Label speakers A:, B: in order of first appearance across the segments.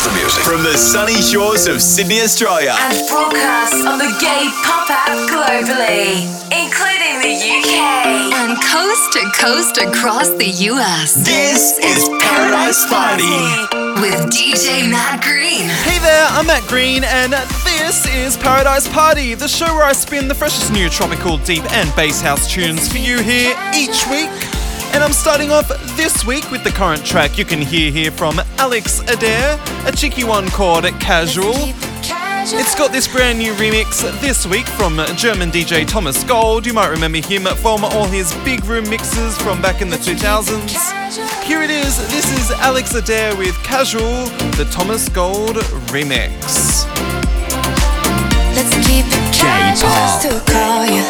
A: of the music from the sunny shores of Sydney, Australia.
B: And broadcasts on the Gay Pop app globally, including the UK
C: and coast to coast across the US.
A: This is Paradise Party
C: with DJ Matt Green.
D: Hey there, I'm Matt Green, and this is Paradise Party, the show where I spin the freshest new tropical, deep, and bass house tunes for you here each week. And I'm starting off this week with the current track you can hear here from Alex Adair, a cheeky one called Casual. It's got this brand new remix this week from German DJ Thomas Gold. You might remember him from all his big room mixes from back in the 2000s. Here it is. This is Alex Adair with Casual, the Thomas Gold remix.
E: Let's keep it casual. to call you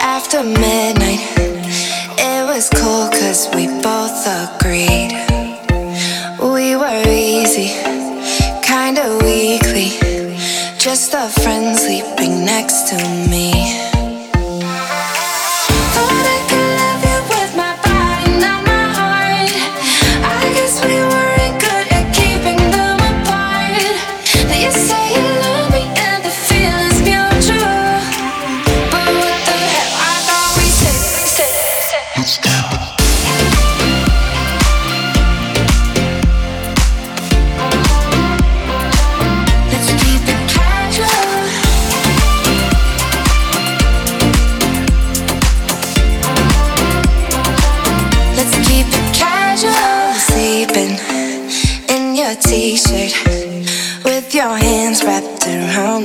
E: after midnight was cool cause we both agreed. We were easy, kinda weakly Just a friend sleeping next to me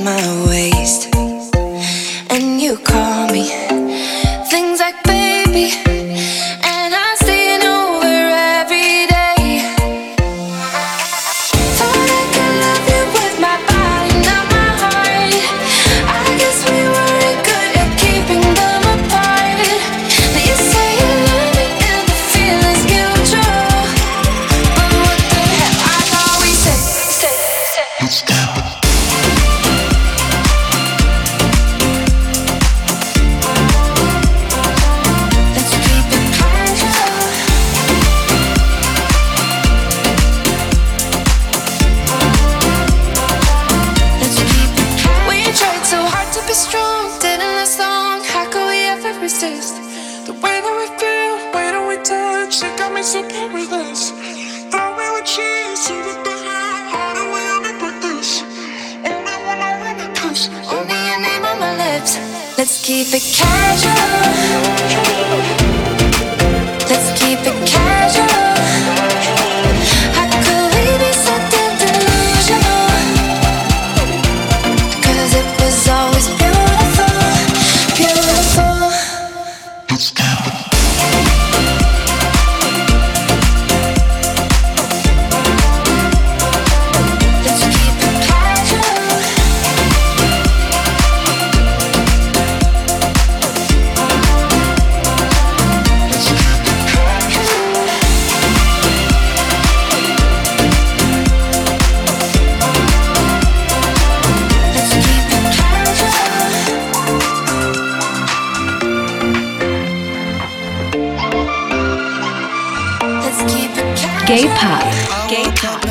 F: my waist, and you call me.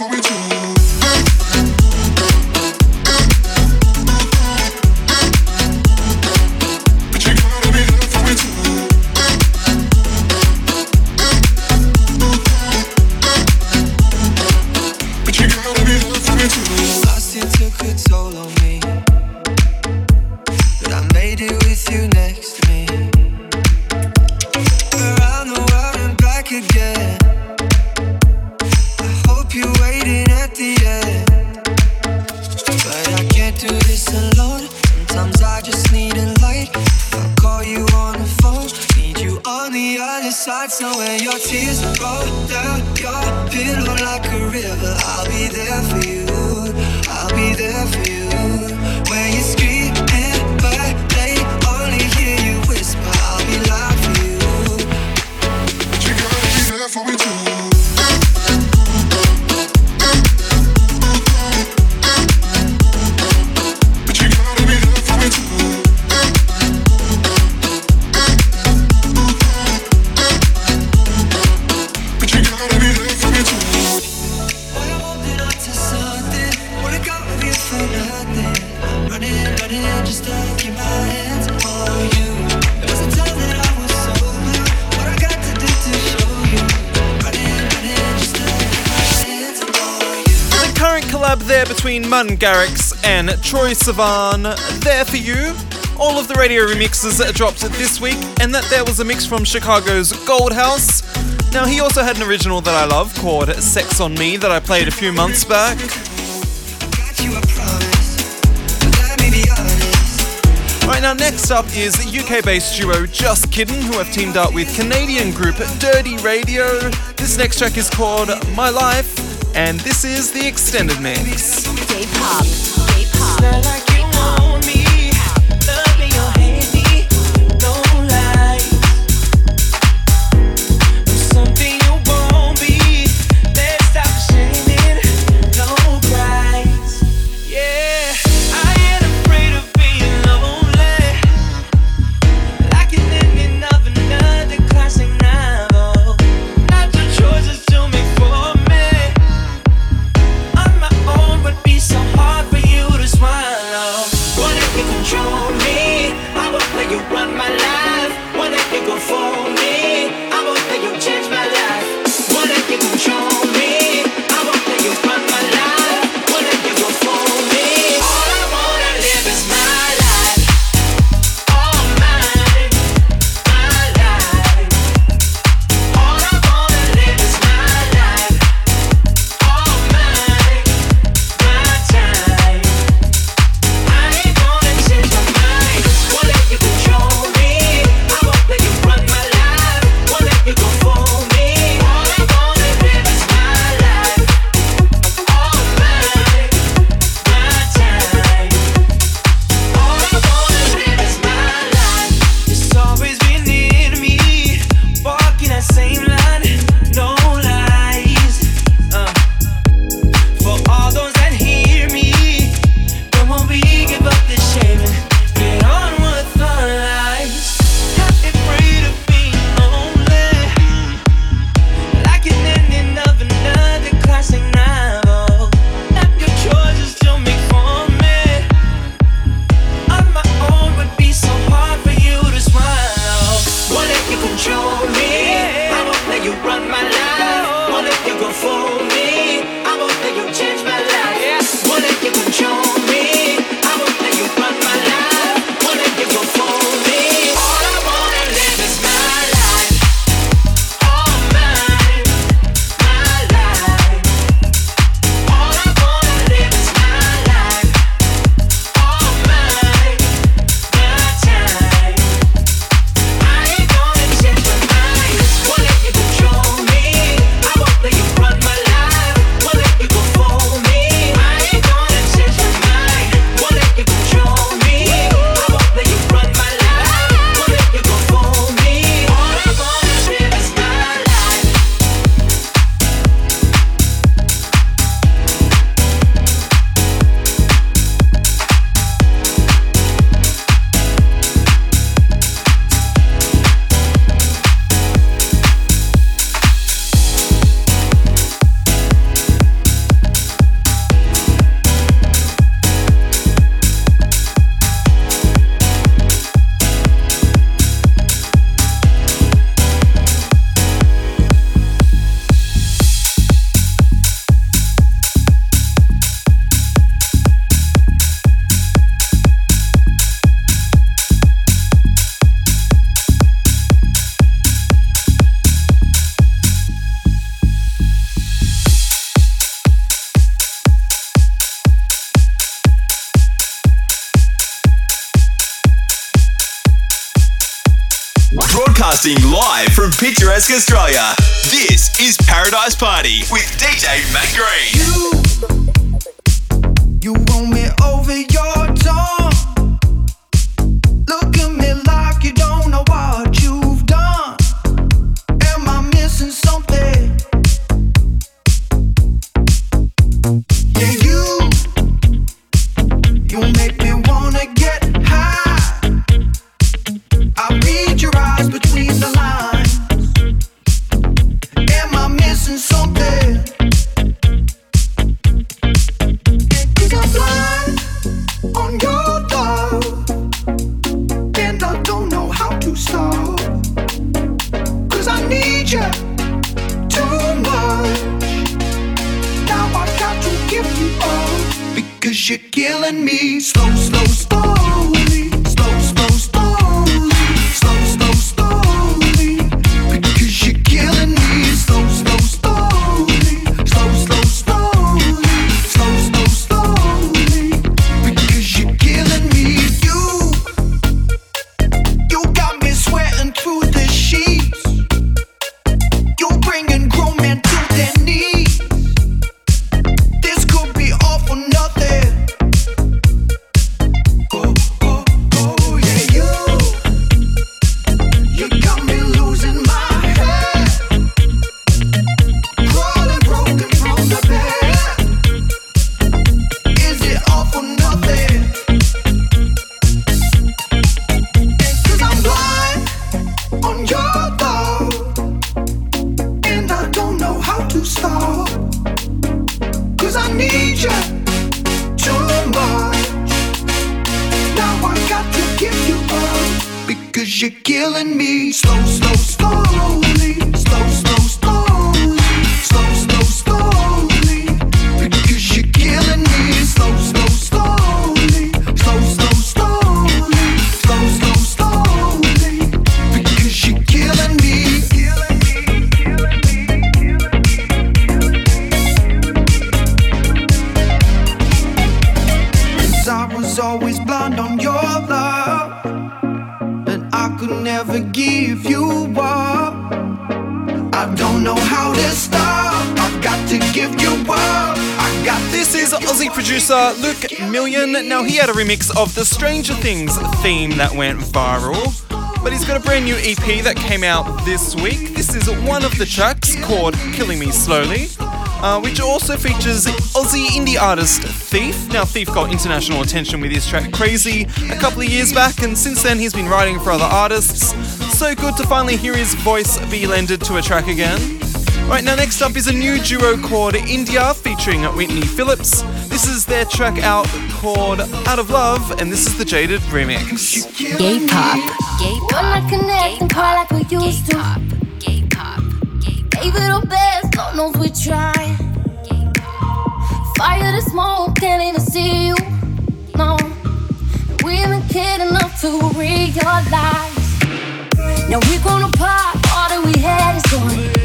F: for it too.
D: Between Martin Garrix and Troye Sivan. There for you. All of the radio remixes dropped this week, and that there was a mix from Chicago's Gold House. Now, he also had an original that I love called Sex on Me that I played a few months back. Right now, next up is UK based duo Just Kiddin, who have teamed up with Canadian group Dirty Radio. This next track is called My Life and this is the extended mix.
G: K-pop. K-pop.
A: Broadcasting live from picturesque Australia. This is Paradise Party with DJ Matt
H: Green. You, you want me over your
D: remix of the Stranger Things theme that went viral, but he's got a brand new EP that came out this week. This is one of the tracks called Killing Me Slowly. Uh, which also features Aussie indie artist Thief. Now, Thief got international attention with his track Crazy a couple of years back, and since then he's been writing for other artists. So good to finally hear his voice be lended to a track again. Right now, next up is a new duo called India featuring Whitney Phillips. This is their track out called Out of Love, and this is the Jaded remix.
C: Gay pop. Gay pop.
I: Wanna connect and cry like we used to.
C: Gay pop. Gay pop.
I: Gave it our best, God knows we tried. Fire the smoke, can't even see you. No, we haven't cared enough to realize. Now we're gonna pop, all that we had is gone.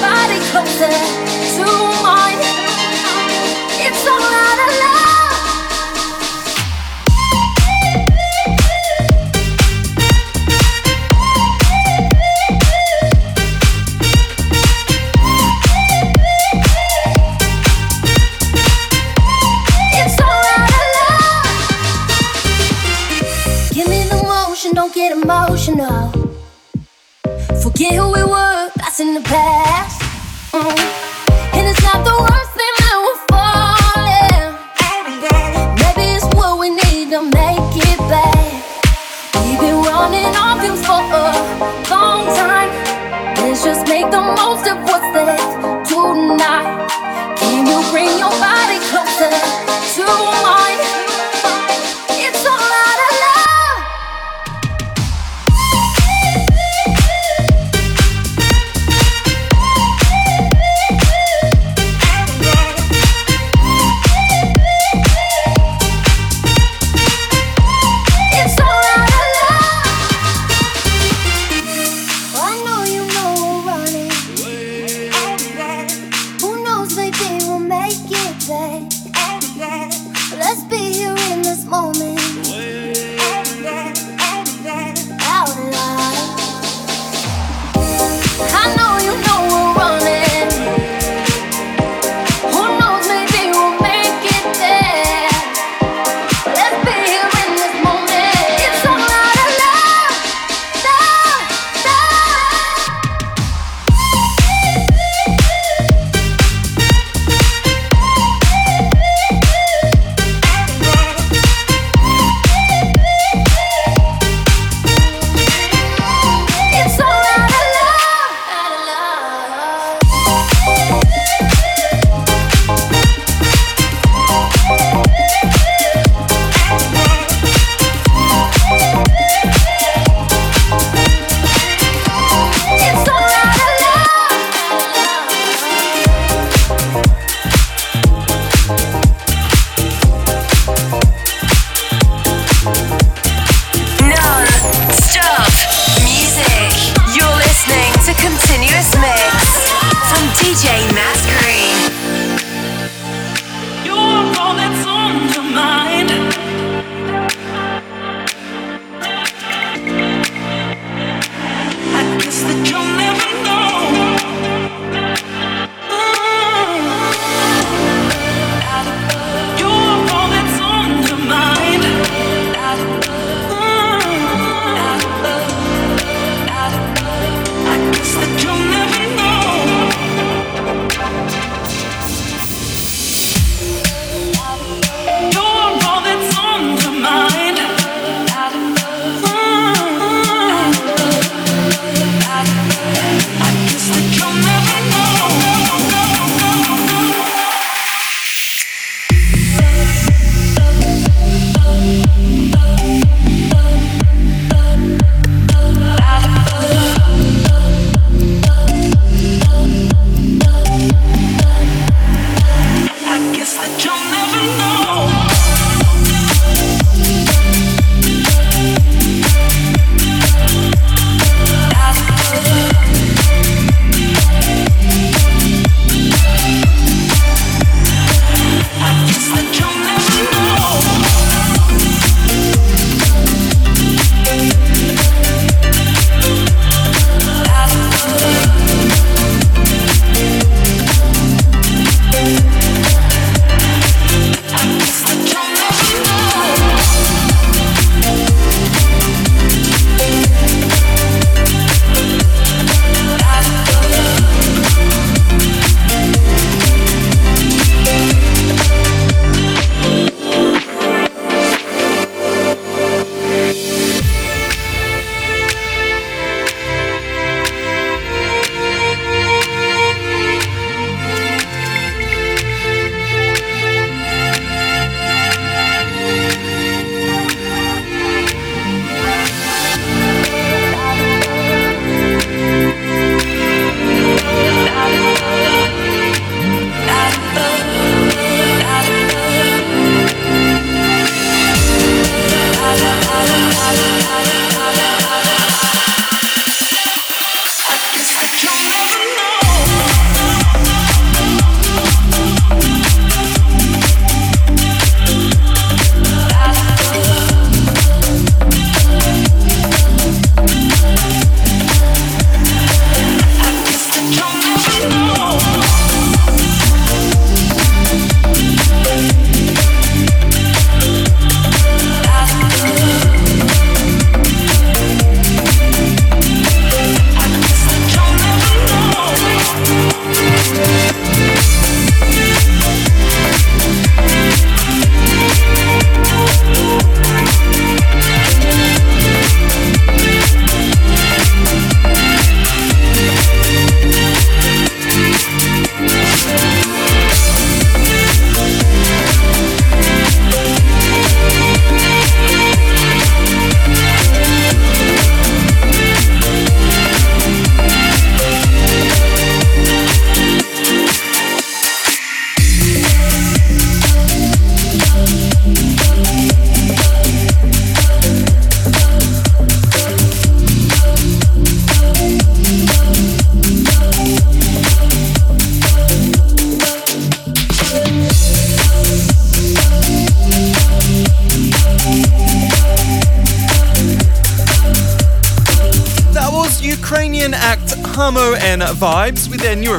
I: Body closer to mine? It's all out of love. Emotional. Forget who we were, that's in the past. Mm. And it's not the worst thing that we're falling. Maybe it's what we need to make it back. We've been running on fumes for a long time. Let's just make the most of what's left tonight. Can you bring your body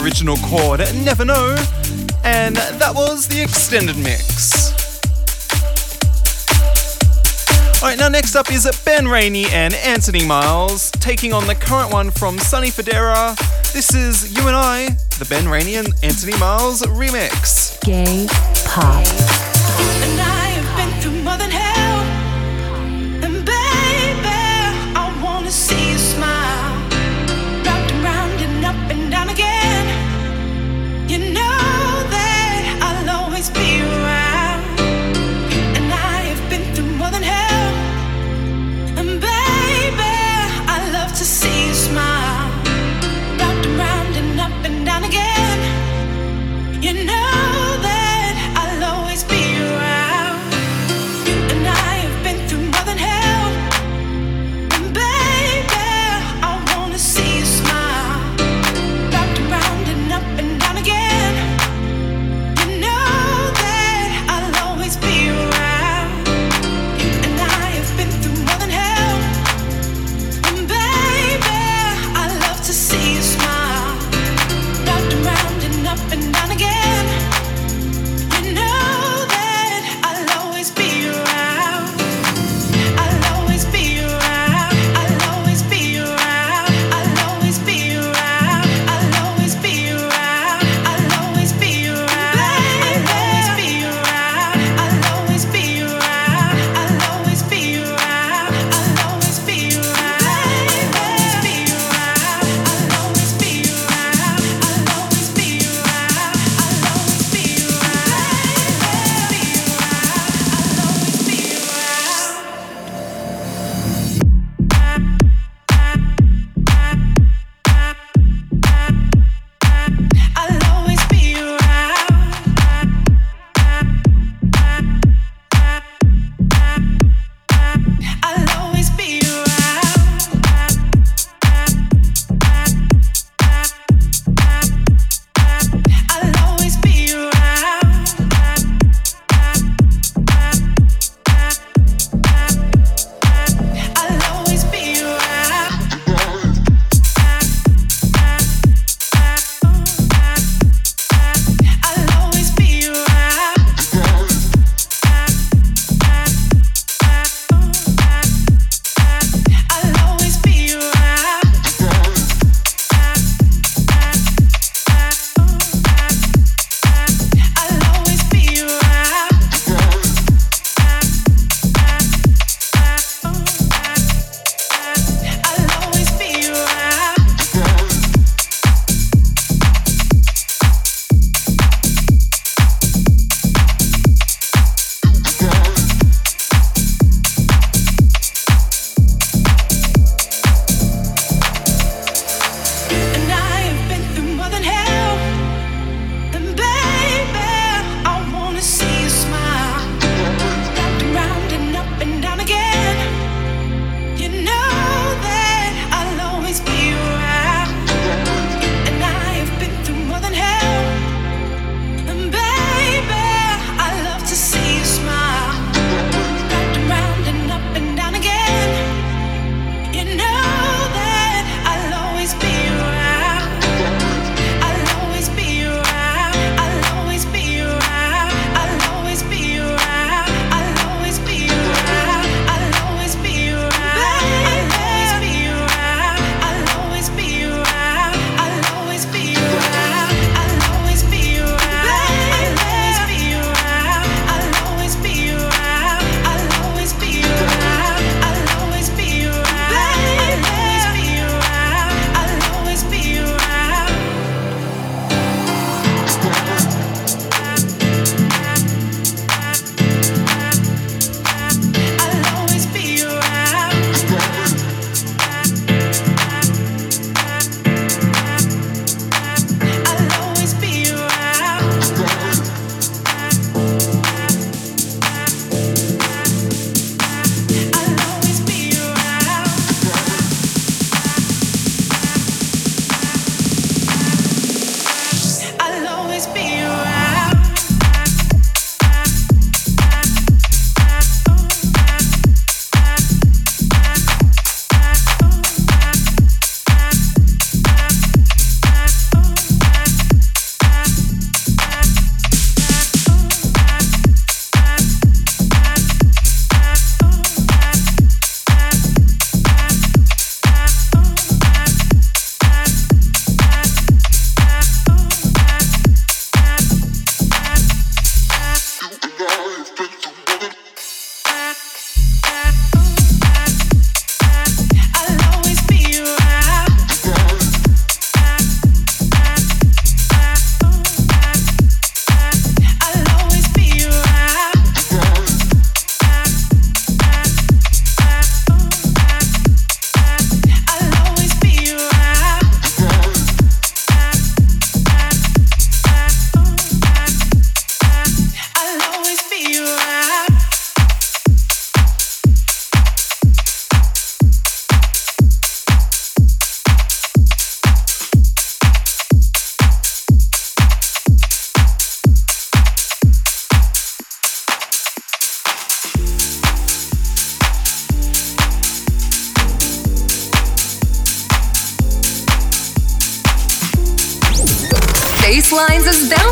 D: original chord, Never Know, and that was the extended mix. Alright, now next up is Ben Rainey and Anthony Miles taking on the current one from Sonny Fodera. This is You and I, the Ben Rainey and Anthony Miles remix.
J: Gay Pop.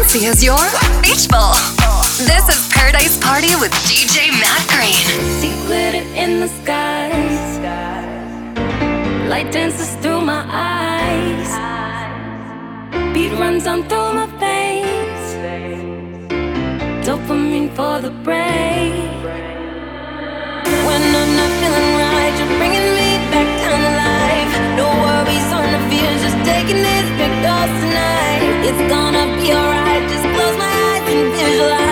B: Bouncy as your beach ball. This is Paradise Party with DJ Matt Green.
I: See glitter in the skies. Light dances through my eyes. Beat runs on through my veins. Dopamine for the brain. When I'm not feeling right, you're bringing me back down life. No worries on the fears, just taking this big dose tonight. It's gonna be alright. My eyes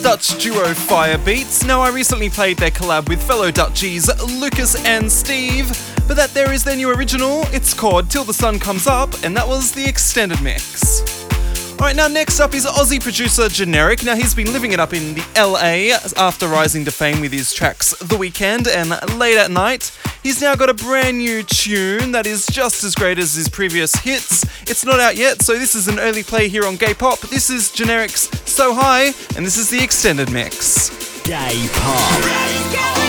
D: Dutch duo Firebeatz. Now, I recently played their collab with fellow Dutchies Lucas and Steve, but that there is their new original. It's called Till the Sun Comes Up, and that was the extended mix. Alright, now next up is Aussie producer Generik. Now he's been living it up in the LA after rising to fame with his tracks The Weekend and Late at Night. He's now got a brand new tune that is just as great as his previous hits. It's not out yet, so this is an early play here on Gay Pop. This is Generik's So High, and this is the extended mix.
A: Gay Pop.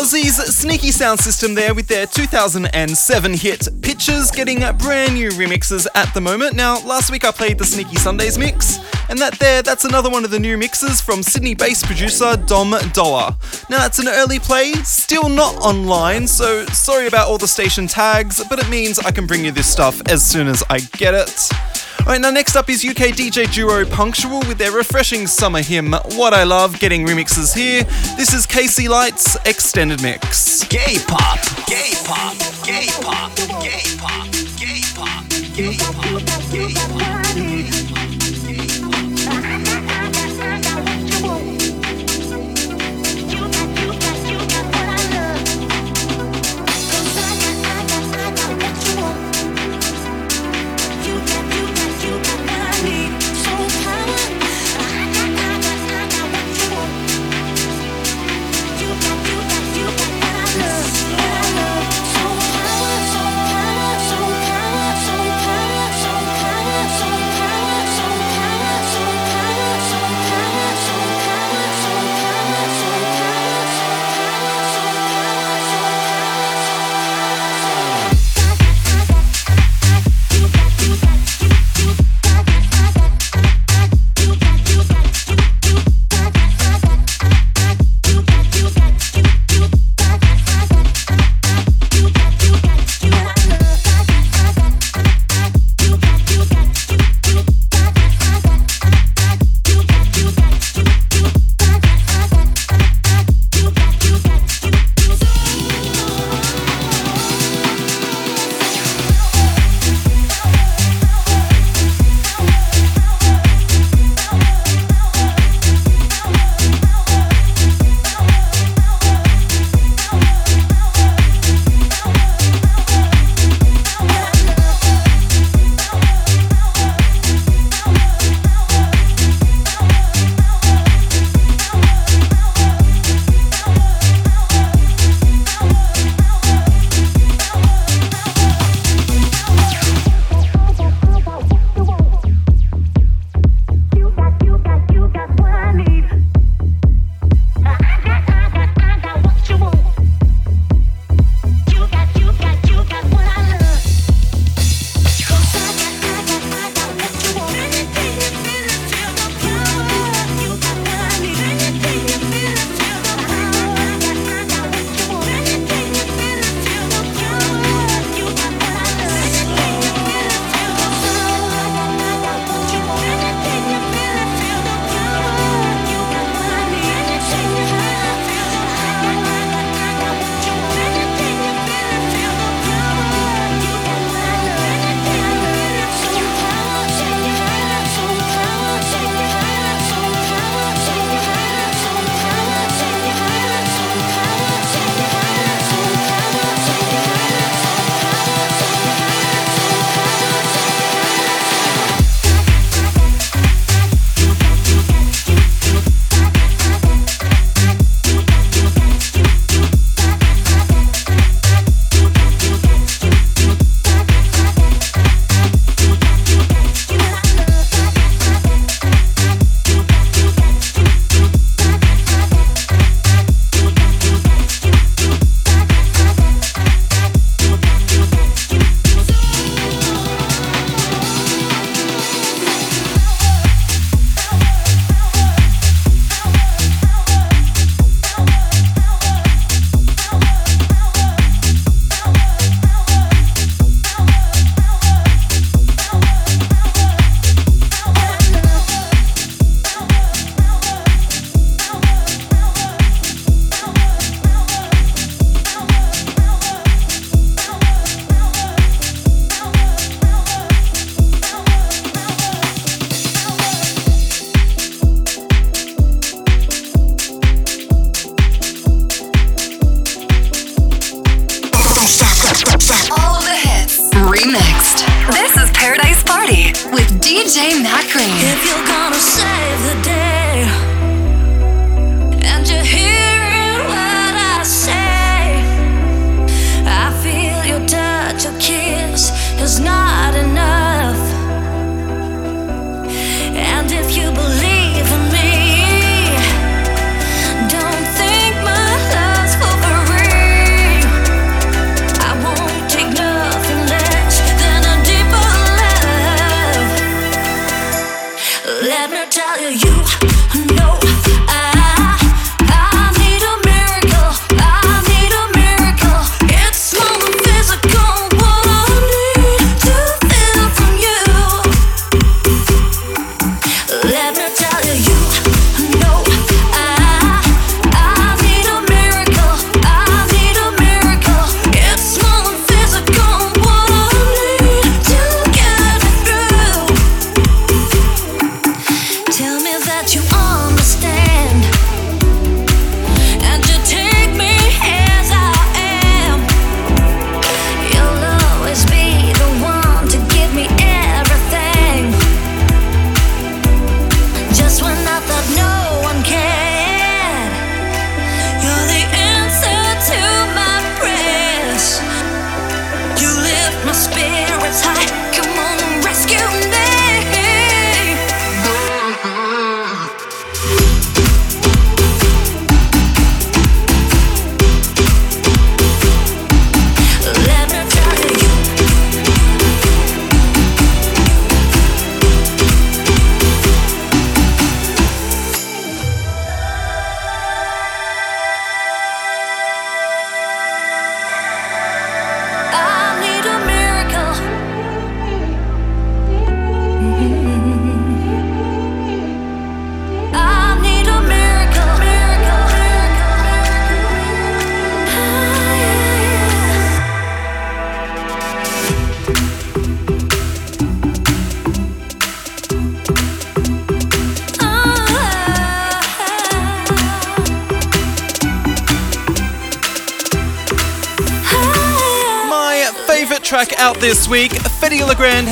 D: Aussie's sneaky sound system there with their 2007 hit Pictures getting brand new remixes at the moment. Now, last week I played the Sneaky Sundays mix, and that there, that's another one of the new mixes from Sydney based producer Dom Dolla. Now, that's an early play, still not online, so sorry about all the station tags, but it means I can bring you this stuff as soon as I get it. Alright, now next up is UK DJ duo Punctual with their refreshing summer hymn What I Love, getting remixes here. This is KC Lights Extended Mix.
A: Gay pop. Gay pop. Gay pop. Gay pop. Gay pop. Gay pop. Gay pop.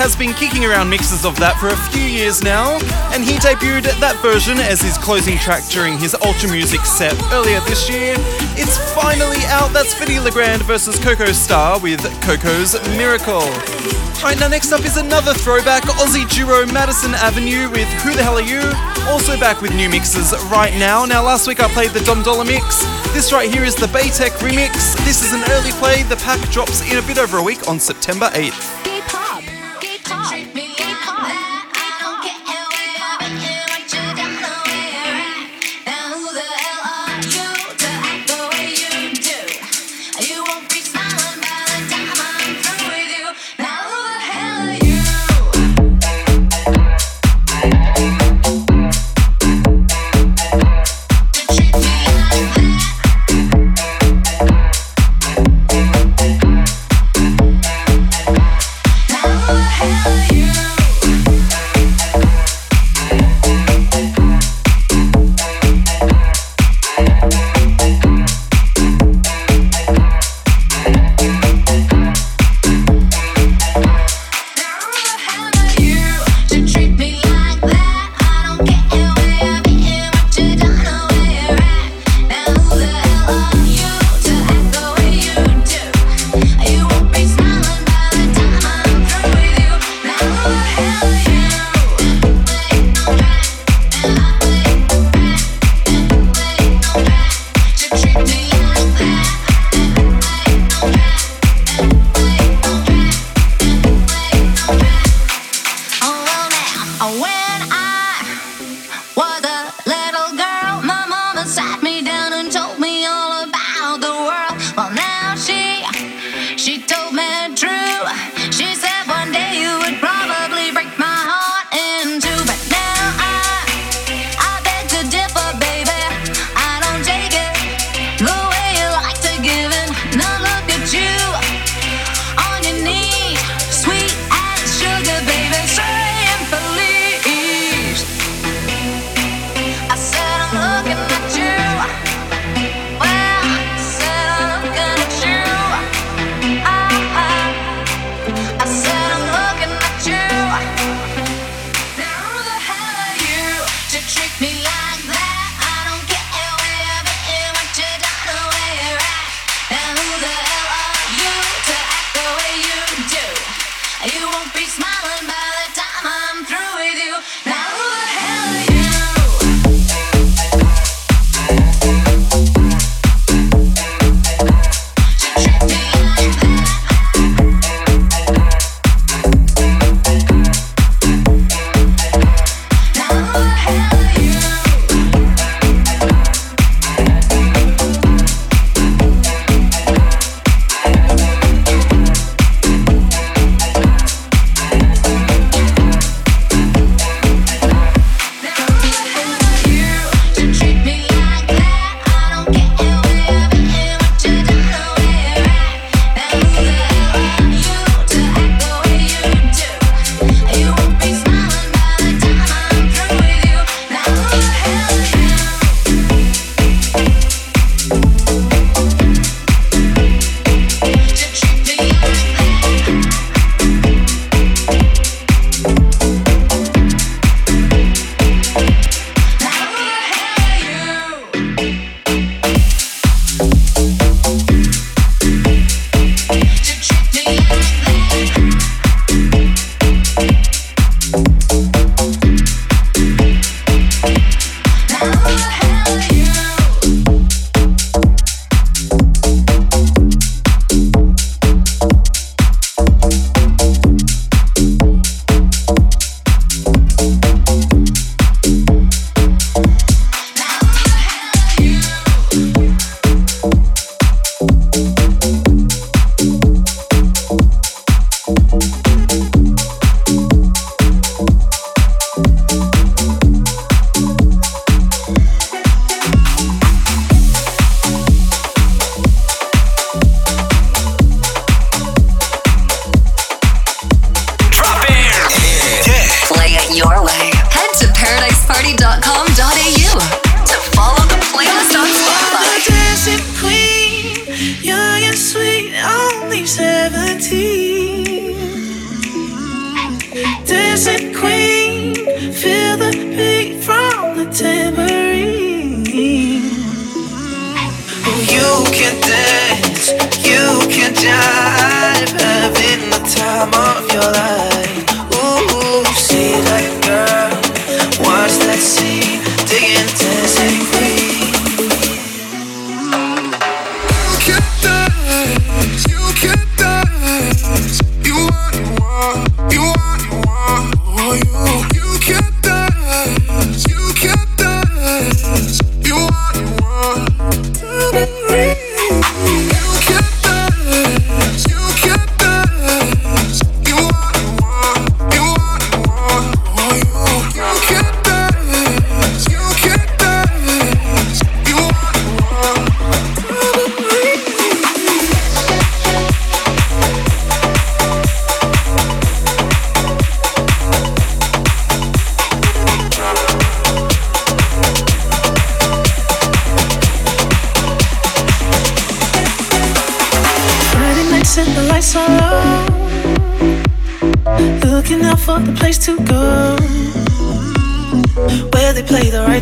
D: Has been kicking around mixes of that for a few years now, and he debuted that version as his closing track during his Ultra Music set earlier this year. It's finally out, that's Fedde Le Grand versus Coco Star with Coco's Miracle. Alright, now next up is another throwback, Aussie duo Madison Avenue with Who the Hell Are You? Also back with new mixes right now. Now last week I played the Dom Dolla mix. This right here is the Baytech remix. This is an early play. The pack drops in a bit over a week on September 8th.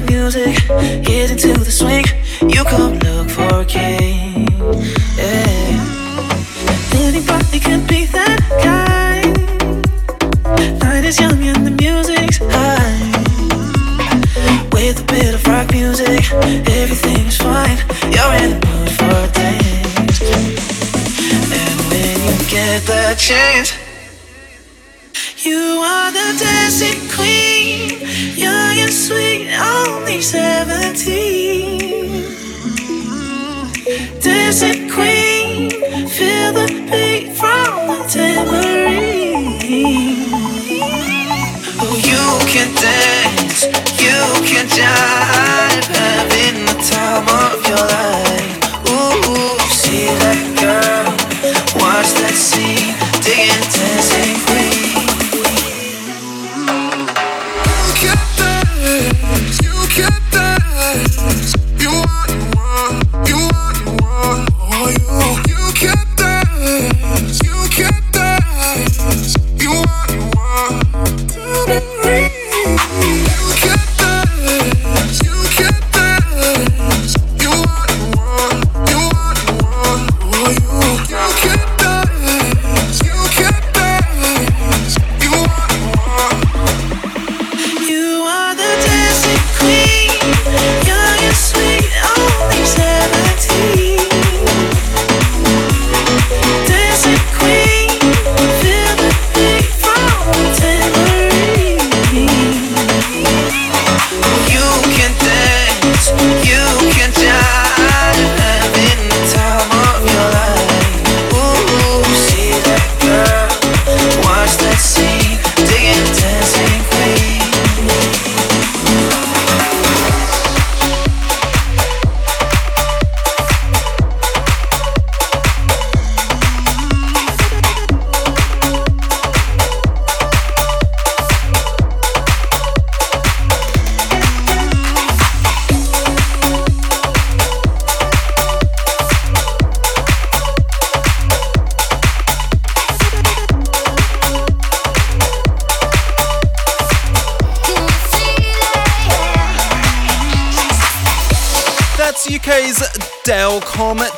G: music. Get into the swing. You come.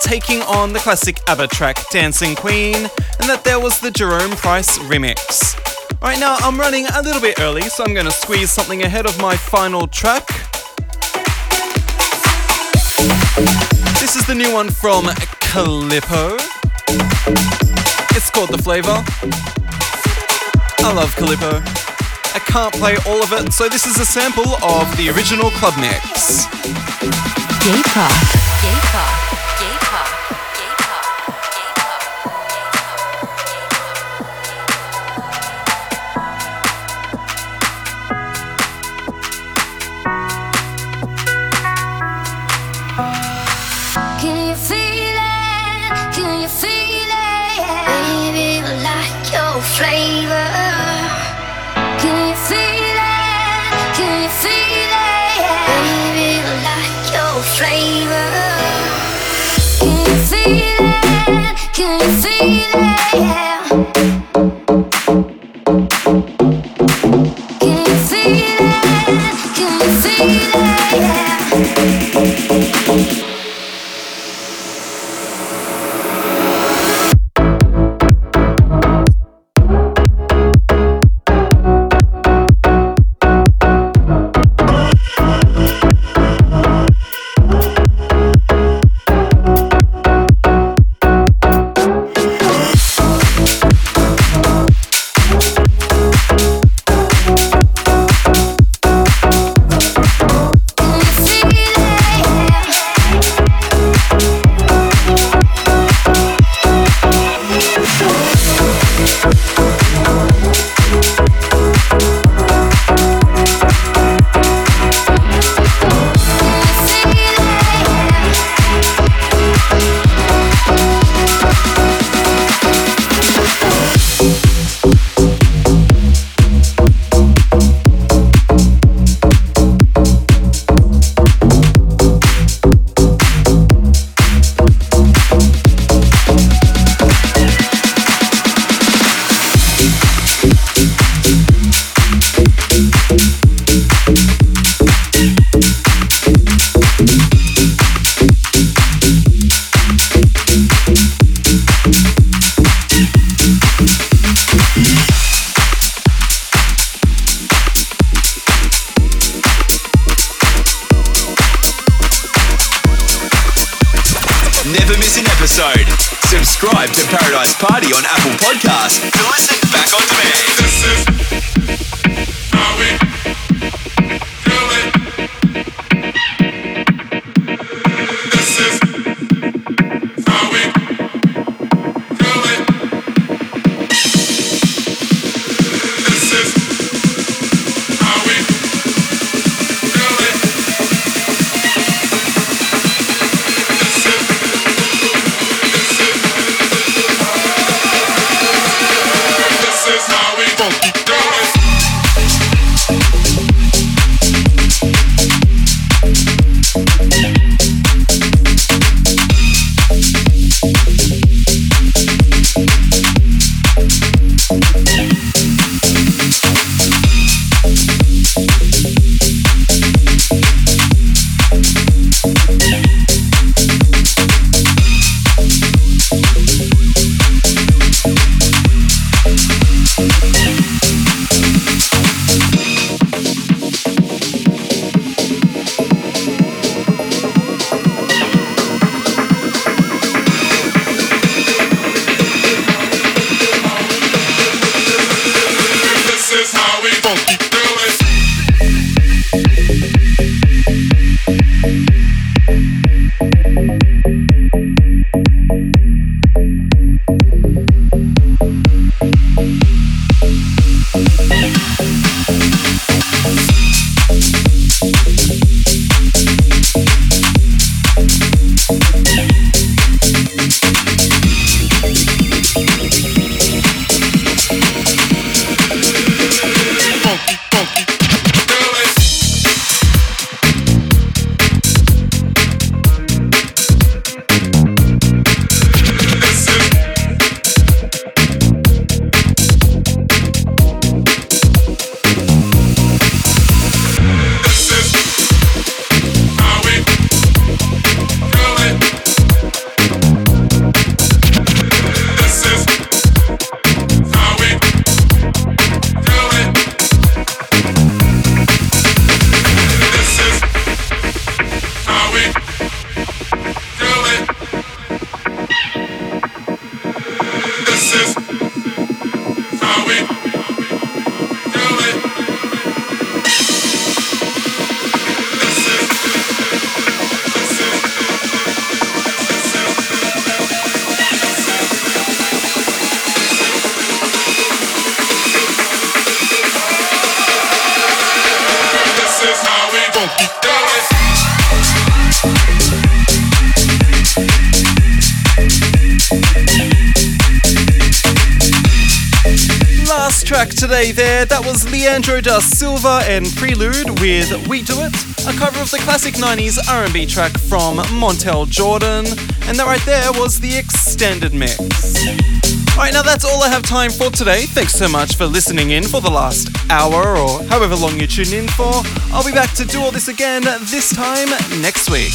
D: taking on the classic ABBA track Dancing Queen, and that there was the Jerome Price remix. All right, now, I'm running a little bit early, so I'm going to squeeze something ahead of my final track. This is the new one from Calippo. It's called The Flavor. I love Calippo. I can't play all of it, so this is a sample of the original club mix.
I: J-Pop. flavor.
K: Never miss an episode. Subscribe to Paradise Party on Apple Podcasts to listen back on demand.
D: Today there. That was Leandro da Silva and Prelude with We Do It, a cover of the classic 90s R&B track from Montell Jordan. And that right there was the extended mix. Alright, now that's all I have time for today. Thanks so much for listening in for the last hour or however long you tuned in for. I'll be back to do all this again this time next week.